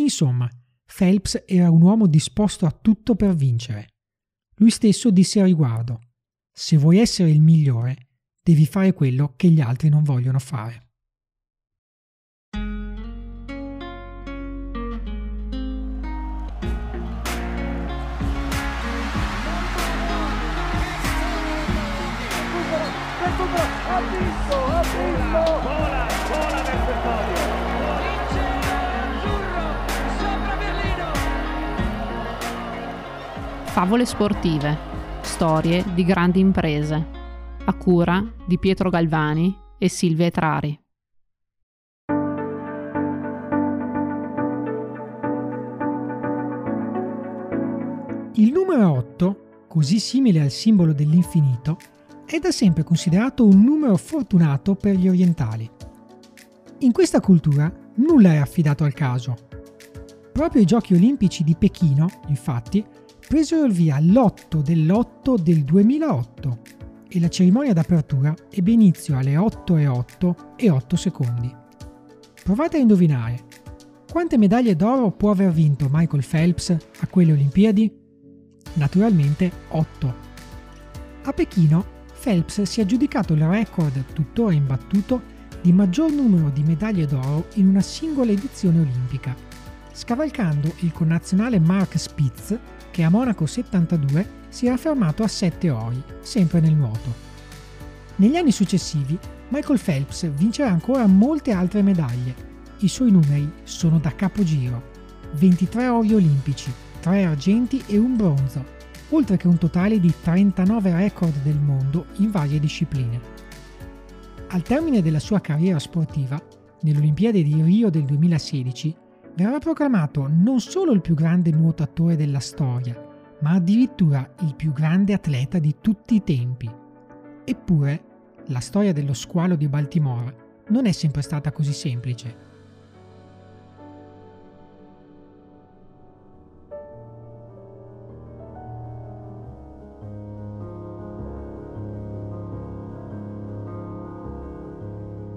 Insomma, Phelps era un uomo disposto a tutto per vincere. Lui stesso disse a riguardo, se vuoi essere il migliore, devi fare quello che gli altri non vogliono fare. Favole sportive, storie di grandi imprese, a cura di Pietro Galvani e Silvia Etrari. Il numero 8, così simile al simbolo dell'infinito, è da sempre considerato un numero fortunato per gli orientali. In questa cultura nulla è affidato al caso. Proprio i giochi olimpici di Pechino, infatti, presero il via l'8 dell'8 del 2008 e la cerimonia d'apertura ebbe inizio alle 8 e 8 e 8 secondi. Provate a indovinare quante medaglie d'oro può aver vinto Michael Phelps a quelle Olimpiadi? Naturalmente 8. A Pechino Phelps si è aggiudicato il record tuttora imbattuto di maggior numero di medaglie d'oro in una singola edizione olimpica, scavalcando il connazionale Mark Spitz che a Monaco 72 si era fermato a 7 ori, sempre nel nuoto. Negli anni successivi Michael Phelps vincerà ancora molte altre medaglie. I suoi numeri sono da capogiro. 23 ori olimpici, 3 argenti e un bronzo, oltre che un totale di 39 record del mondo in varie discipline. Al termine della sua carriera sportiva, nell'Olimpiade di Rio del 2016, verrà proclamato non solo il più grande nuotatore della storia, ma addirittura il più grande atleta di tutti i tempi. Eppure, la storia dello squalo di Baltimora non è sempre stata così semplice.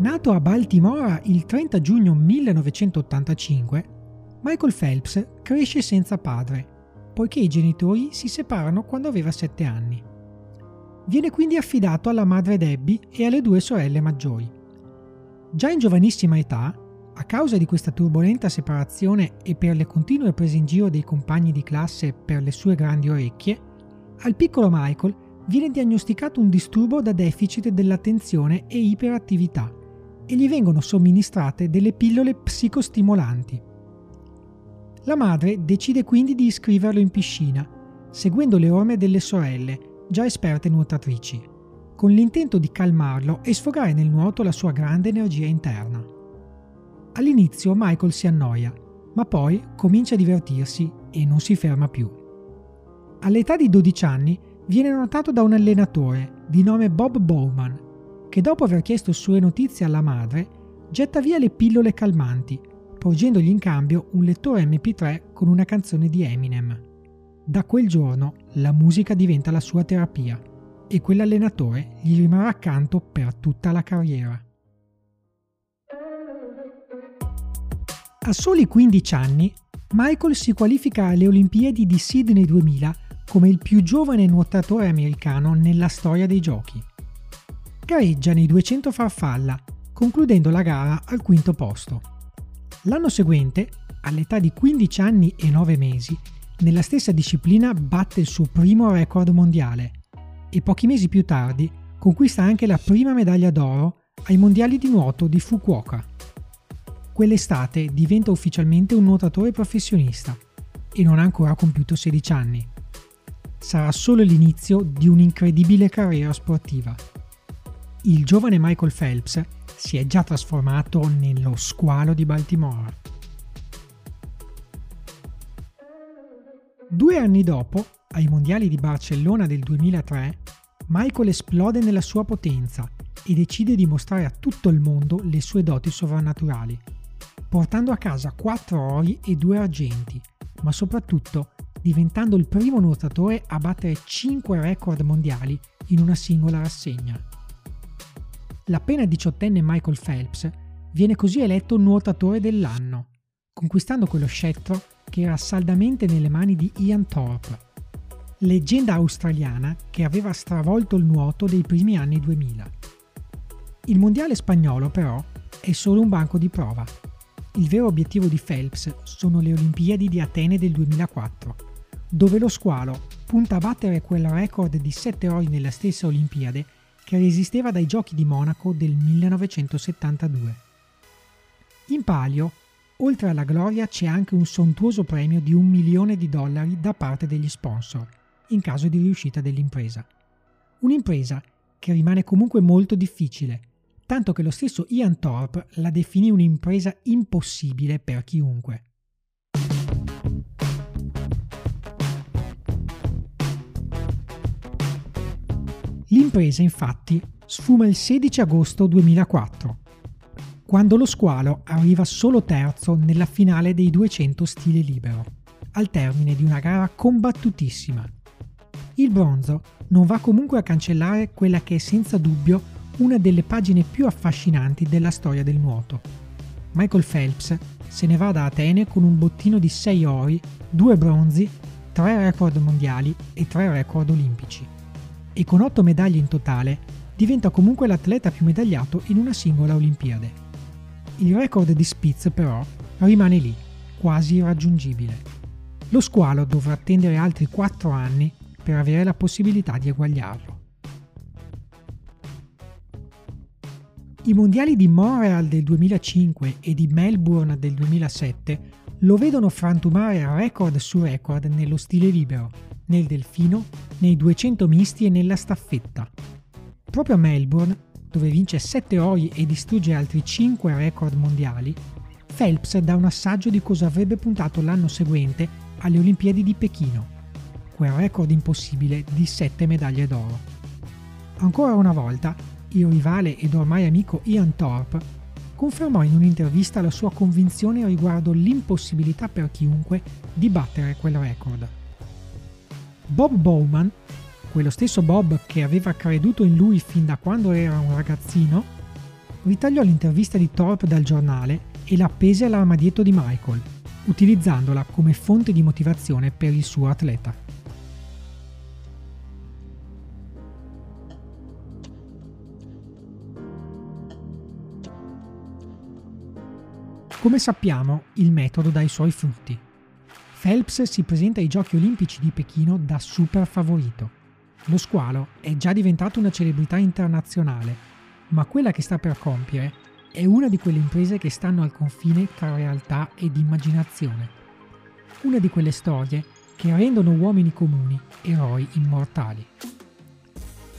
Nato a Baltimora il 30 giugno 1985, Michael Phelps cresce senza padre, poiché i genitori si separano quando aveva 7 anni. Viene quindi affidato alla madre Debbie e alle due sorelle maggiori. Già in giovanissima età, a causa di questa turbolenta separazione e per le continue prese in giro dei compagni di classe per le sue grandi orecchie, al piccolo Michael viene diagnosticato un disturbo da deficit dell'attenzione e iperattività e gli vengono somministrate delle pillole psicostimolanti. La madre decide quindi di iscriverlo in piscina, seguendo le orme delle sorelle, già esperte nuotatrici, con l'intento di calmarlo e sfogare nel nuoto la sua grande energia interna. All'inizio Michael si annoia, ma poi comincia a divertirsi e non si ferma più. All'età di 12 anni viene notato da un allenatore di nome Bob Bowman che dopo aver chiesto sue notizie alla madre, getta via le pillole calmanti, porgendogli in cambio un lettore MP3 con una canzone di Eminem. Da quel giorno la musica diventa la sua terapia e quell'allenatore gli rimarrà accanto per tutta la carriera. A soli 15 anni, Michael si qualifica alle Olimpiadi di Sydney 2000 come il più giovane nuotatore americano nella storia dei giochi gareggia nei 200 farfalla, concludendo la gara al quinto posto. L'anno seguente, all'età di 15 anni e 9 mesi, nella stessa disciplina batte il suo primo record mondiale e pochi mesi più tardi conquista anche la prima medaglia d'oro ai mondiali di nuoto di Fukuoka. Quell'estate diventa ufficialmente un nuotatore professionista e non ha ancora compiuto 16 anni. Sarà solo l'inizio di un'incredibile carriera sportiva il giovane Michael Phelps si è già trasformato nello squalo di Baltimora. Due anni dopo, ai mondiali di Barcellona del 2003, Michael esplode nella sua potenza e decide di mostrare a tutto il mondo le sue doti sovrannaturali, portando a casa 4 ori e 2 argenti, ma soprattutto diventando il primo nuotatore a battere 5 record mondiali in una singola rassegna. L'appena diciottenne Michael Phelps viene così eletto nuotatore dell'anno, conquistando quello scettro che era saldamente nelle mani di Ian Thorpe, leggenda australiana che aveva stravolto il nuoto dei primi anni 2000. Il mondiale spagnolo però è solo un banco di prova. Il vero obiettivo di Phelps sono le Olimpiadi di Atene del 2004, dove lo squalo punta a battere quel record di 7 ore nella stessa Olimpiade che resisteva dai giochi di Monaco del 1972. In palio, oltre alla gloria, c'è anche un sontuoso premio di un milione di dollari da parte degli sponsor, in caso di riuscita dell'impresa. Un'impresa che rimane comunque molto difficile, tanto che lo stesso Ian Thorpe la definì un'impresa impossibile per chiunque. L'impresa infatti sfuma il 16 agosto 2004, quando lo squalo arriva solo terzo nella finale dei 200 stile libero, al termine di una gara combattutissima. Il bronzo non va comunque a cancellare quella che è senza dubbio una delle pagine più affascinanti della storia del nuoto. Michael Phelps se ne va da Atene con un bottino di 6 ori, 2 bronzi, 3 record mondiali e 3 record olimpici e con 8 medaglie in totale diventa comunque l'atleta più medagliato in una singola Olimpiade. Il record di Spitz però rimane lì, quasi irraggiungibile. Lo squalo dovrà attendere altri 4 anni per avere la possibilità di eguagliarlo. I mondiali di Montreal del 2005 e di Melbourne del 2007 lo vedono frantumare record su record nello stile libero, nel delfino, nei 200 misti e nella staffetta. Proprio a Melbourne, dove vince 7 ori e distrugge altri 5 record mondiali, Phelps dà un assaggio di cosa avrebbe puntato l'anno seguente alle Olimpiadi di Pechino, quel record impossibile di 7 medaglie d'oro. Ancora una volta, il rivale ed ormai amico Ian Thorpe confermò in un'intervista la sua convinzione riguardo l'impossibilità per chiunque di battere quel record. Bob Bowman, quello stesso Bob che aveva creduto in lui fin da quando era un ragazzino, ritagliò l'intervista di Thorpe dal giornale e la appese all'armadietto di Michael, utilizzandola come fonte di motivazione per il suo atleta. Come sappiamo, il metodo dà i suoi frutti. Phelps si presenta ai Giochi olimpici di Pechino da super favorito. Lo squalo è già diventato una celebrità internazionale, ma quella che sta per compiere è una di quelle imprese che stanno al confine tra realtà ed immaginazione. Una di quelle storie che rendono uomini comuni eroi immortali.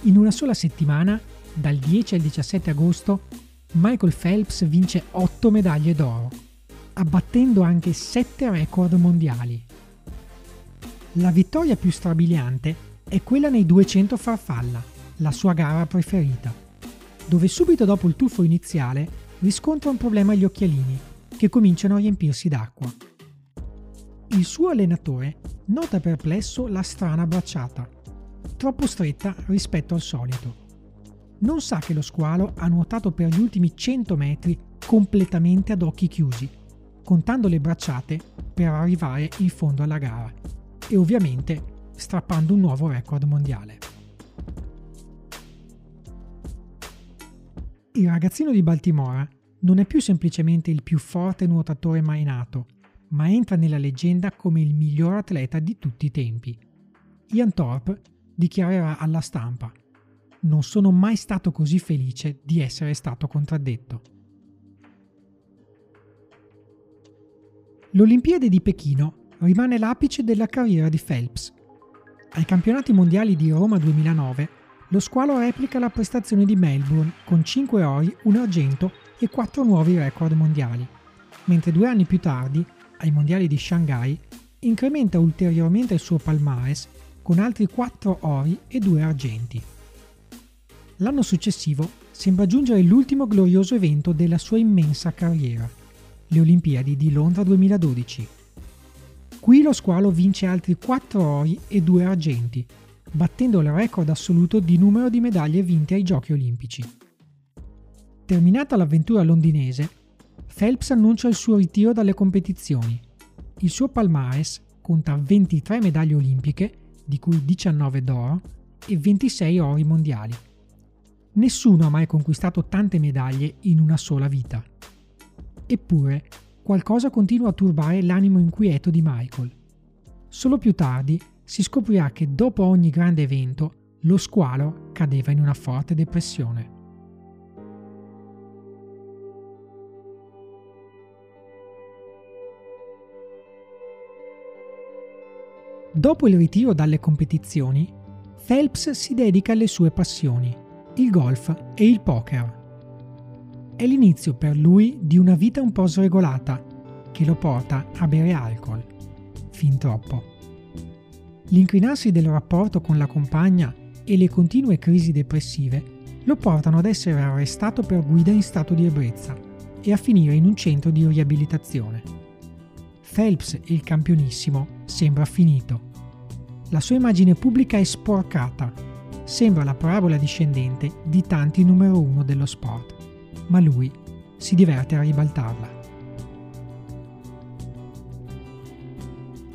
In una sola settimana, dal 10 al 17 agosto, Michael Phelps vince 8 medaglie d'oro, abbattendo anche 7 record mondiali. La vittoria più strabiliante è quella nei 200 farfalla, la sua gara preferita, dove subito dopo il tuffo iniziale riscontra un problema agli occhialini, che cominciano a riempirsi d'acqua. Il suo allenatore nota perplesso la strana bracciata, troppo stretta rispetto al solito. Non sa che lo squalo ha nuotato per gli ultimi 100 metri completamente ad occhi chiusi contando le bracciate per arrivare in fondo alla gara e ovviamente strappando un nuovo record mondiale. Il ragazzino di Baltimora non è più semplicemente il più forte nuotatore mai nato, ma entra nella leggenda come il miglior atleta di tutti i tempi. Ian Thorpe dichiarerà alla stampa non sono mai stato così felice di essere stato contraddetto. L'Olimpiade di Pechino rimane l'apice della carriera di Phelps. Ai campionati mondiali di Roma 2009, lo squalo replica la prestazione di Melbourne con 5 ori, 1 argento e 4 nuovi record mondiali, mentre due anni più tardi, ai mondiali di Shanghai, incrementa ulteriormente il suo palmares con altri 4 ori e 2 argenti. L'anno successivo sembra giungere l'ultimo glorioso evento della sua immensa carriera le Olimpiadi di Londra 2012. Qui lo squalo vince altri 4 ori e 2 argenti, battendo il record assoluto di numero di medaglie vinte ai Giochi olimpici. Terminata l'avventura londinese, Phelps annuncia il suo ritiro dalle competizioni. Il suo palmares conta 23 medaglie olimpiche, di cui 19 d'oro, e 26 ori mondiali. Nessuno ha mai conquistato tante medaglie in una sola vita. Eppure, qualcosa continua a turbare l'animo inquieto di Michael. Solo più tardi si scoprirà che dopo ogni grande evento lo squalo cadeva in una forte depressione. Dopo il ritiro dalle competizioni, Phelps si dedica alle sue passioni, il golf e il poker. È l'inizio per lui di una vita un po' sregolata che lo porta a bere alcol, fin troppo. L'incrinarsi del rapporto con la compagna e le continue crisi depressive lo portano ad essere arrestato per guida in stato di ebbrezza e a finire in un centro di riabilitazione. Phelps, il campionissimo, sembra finito. La sua immagine pubblica è sporcata. Sembra la parabola discendente di tanti numero uno dello sport, ma lui si diverte a ribaltarla.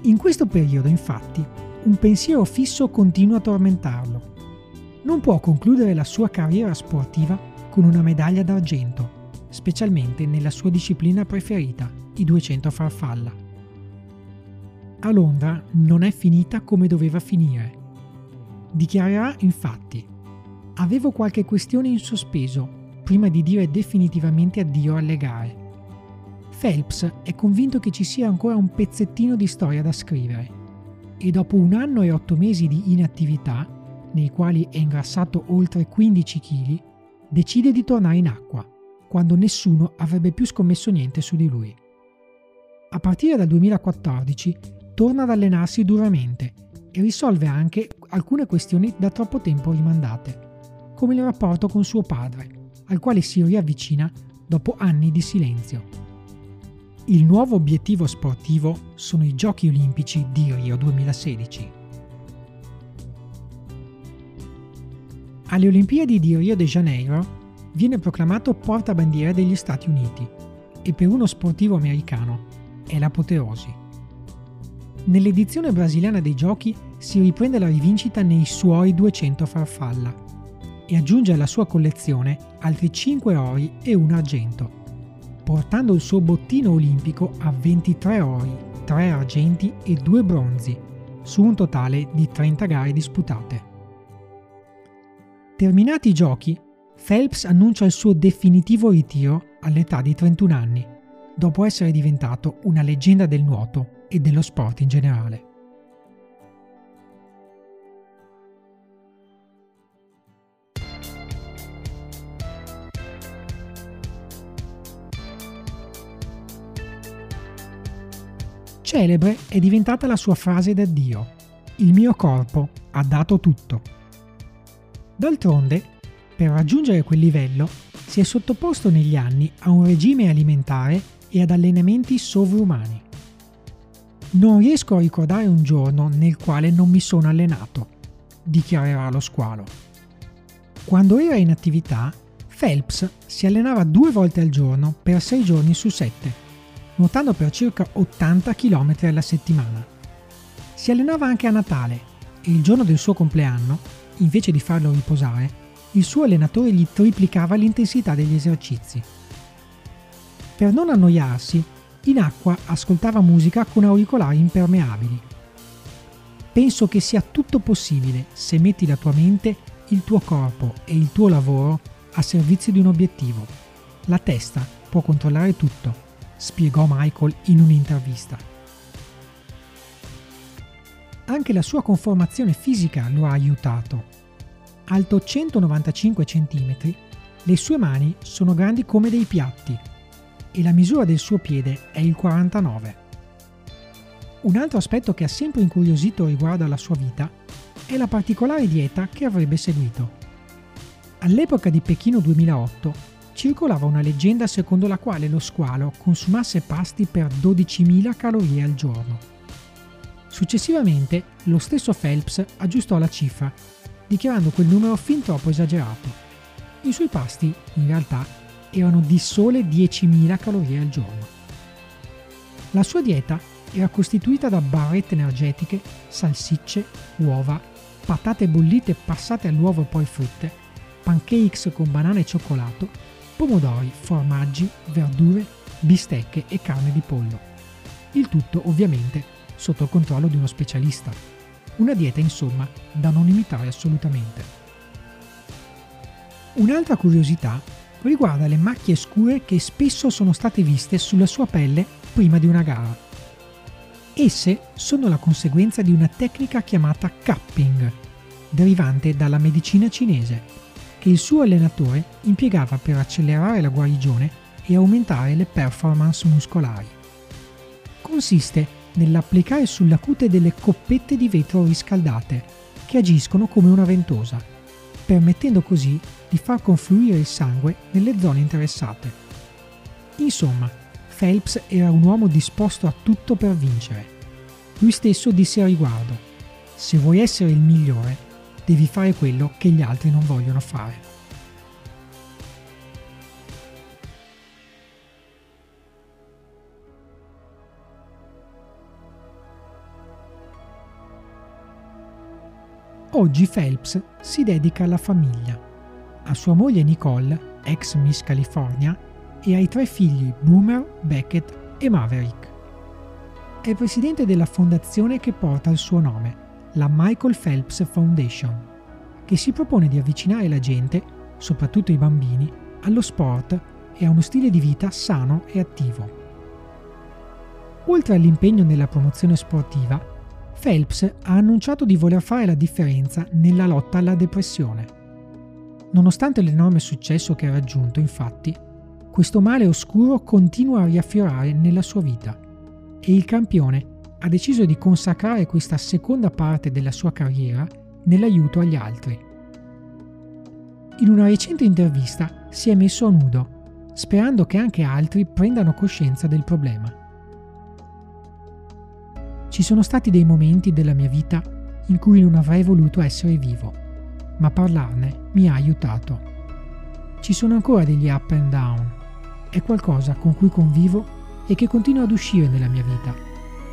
In questo periodo, infatti, un pensiero fisso continua a tormentarlo. Non può concludere la sua carriera sportiva con una medaglia d'argento, specialmente nella sua disciplina preferita, i 200 farfalla. A Londra non è finita come doveva finire. Dichiarerà infatti, avevo qualche questione in sospeso prima di dire definitivamente addio alle gare. Phelps è convinto che ci sia ancora un pezzettino di storia da scrivere e dopo un anno e otto mesi di inattività, nei quali è ingrassato oltre 15 kg, decide di tornare in acqua, quando nessuno avrebbe più scommesso niente su di lui. A partire dal 2014 torna ad allenarsi duramente e risolve anche alcune questioni da troppo tempo rimandate, come il rapporto con suo padre, al quale si riavvicina dopo anni di silenzio. Il nuovo obiettivo sportivo sono i Giochi olimpici di Rio 2016. Alle Olimpiadi di Rio de Janeiro viene proclamato portabandiera degli Stati Uniti e per uno sportivo americano è l'apoteosi. Nell'edizione brasiliana dei Giochi si riprende la rivincita nei suoi 200 farfalla e aggiunge alla sua collezione altri 5 ori e un argento portando il suo bottino olimpico a 23 ori, 3 argenti e 2 bronzi, su un totale di 30 gare disputate. Terminati i giochi, Phelps annuncia il suo definitivo ritiro all'età di 31 anni, dopo essere diventato una leggenda del nuoto e dello sport in generale. Celebre è diventata la sua frase d'addio. Il mio corpo ha dato tutto. D'altronde, per raggiungere quel livello, si è sottoposto negli anni a un regime alimentare e ad allenamenti sovrumani. Non riesco a ricordare un giorno nel quale non mi sono allenato, dichiarerà lo squalo. Quando era in attività, Phelps si allenava due volte al giorno per sei giorni su sette nuotando per circa 80 km alla settimana. Si allenava anche a Natale e il giorno del suo compleanno, invece di farlo riposare, il suo allenatore gli triplicava l'intensità degli esercizi. Per non annoiarsi, in acqua ascoltava musica con auricolari impermeabili. Penso che sia tutto possibile se metti la tua mente, il tuo corpo e il tuo lavoro a servizio di un obiettivo. La testa può controllare tutto spiegò Michael in un'intervista. Anche la sua conformazione fisica lo ha aiutato. Alto 195 cm, le sue mani sono grandi come dei piatti e la misura del suo piede è il 49. Un altro aspetto che ha sempre incuriosito riguardo alla sua vita è la particolare dieta che avrebbe seguito. All'epoca di Pechino 2008 circolava una leggenda secondo la quale lo squalo consumasse pasti per 12.000 calorie al giorno. Successivamente lo stesso Phelps aggiustò la cifra, dichiarando quel numero fin troppo esagerato. I suoi pasti, in realtà, erano di sole 10.000 calorie al giorno. La sua dieta era costituita da barrette energetiche, salsicce, uova, patate bollite passate all'uovo e poi fritte, pancakes con banana e cioccolato, pomodori, formaggi, verdure, bistecche e carne di pollo. Il tutto ovviamente sotto il controllo di uno specialista. Una dieta insomma da non imitare assolutamente. Un'altra curiosità riguarda le macchie scure che spesso sono state viste sulla sua pelle prima di una gara. Esse sono la conseguenza di una tecnica chiamata cupping, derivante dalla medicina cinese, che il suo allenatore impiegava per accelerare la guarigione e aumentare le performance muscolari. Consiste nell'applicare sulla cute delle coppette di vetro riscaldate, che agiscono come una ventosa, permettendo così di far confluire il sangue nelle zone interessate. Insomma, Phelps era un uomo disposto a tutto per vincere. Lui stesso disse a riguardo, se vuoi essere il migliore, devi fare quello che gli altri non vogliono fare. Oggi Phelps si dedica alla famiglia a sua moglie Nicole, ex Miss California, e ai tre figli Boomer, Beckett e Maverick. È presidente della fondazione che porta il suo nome, la Michael Phelps Foundation, che si propone di avvicinare la gente, soprattutto i bambini, allo sport e a uno stile di vita sano e attivo. Oltre all'impegno nella promozione sportiva, Phelps ha annunciato di voler fare la differenza nella lotta alla depressione. Nonostante l'enorme successo che ha raggiunto, infatti, questo male oscuro continua a riaffiorare nella sua vita e il campione ha deciso di consacrare questa seconda parte della sua carriera nell'aiuto agli altri. In una recente intervista si è messo a nudo, sperando che anche altri prendano coscienza del problema. Ci sono stati dei momenti della mia vita in cui non avrei voluto essere vivo ma parlarne mi ha aiutato. Ci sono ancora degli up and down. È qualcosa con cui convivo e che continua ad uscire nella mia vita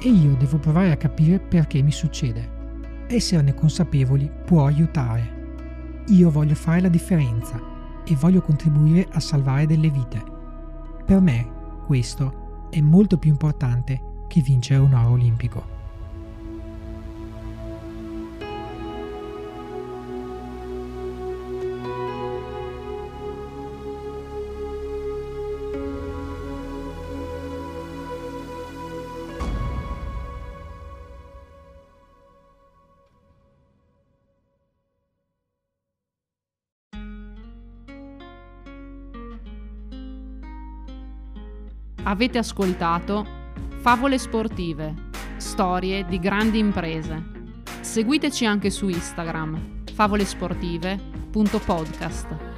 e io devo provare a capire perché mi succede. Esserne consapevoli può aiutare. Io voglio fare la differenza e voglio contribuire a salvare delle vite. Per me questo è molto più importante che vincere un oro olimpico. Avete ascoltato Favole sportive, storie di grandi imprese. Seguiteci anche su Instagram, favolesportive.podcast.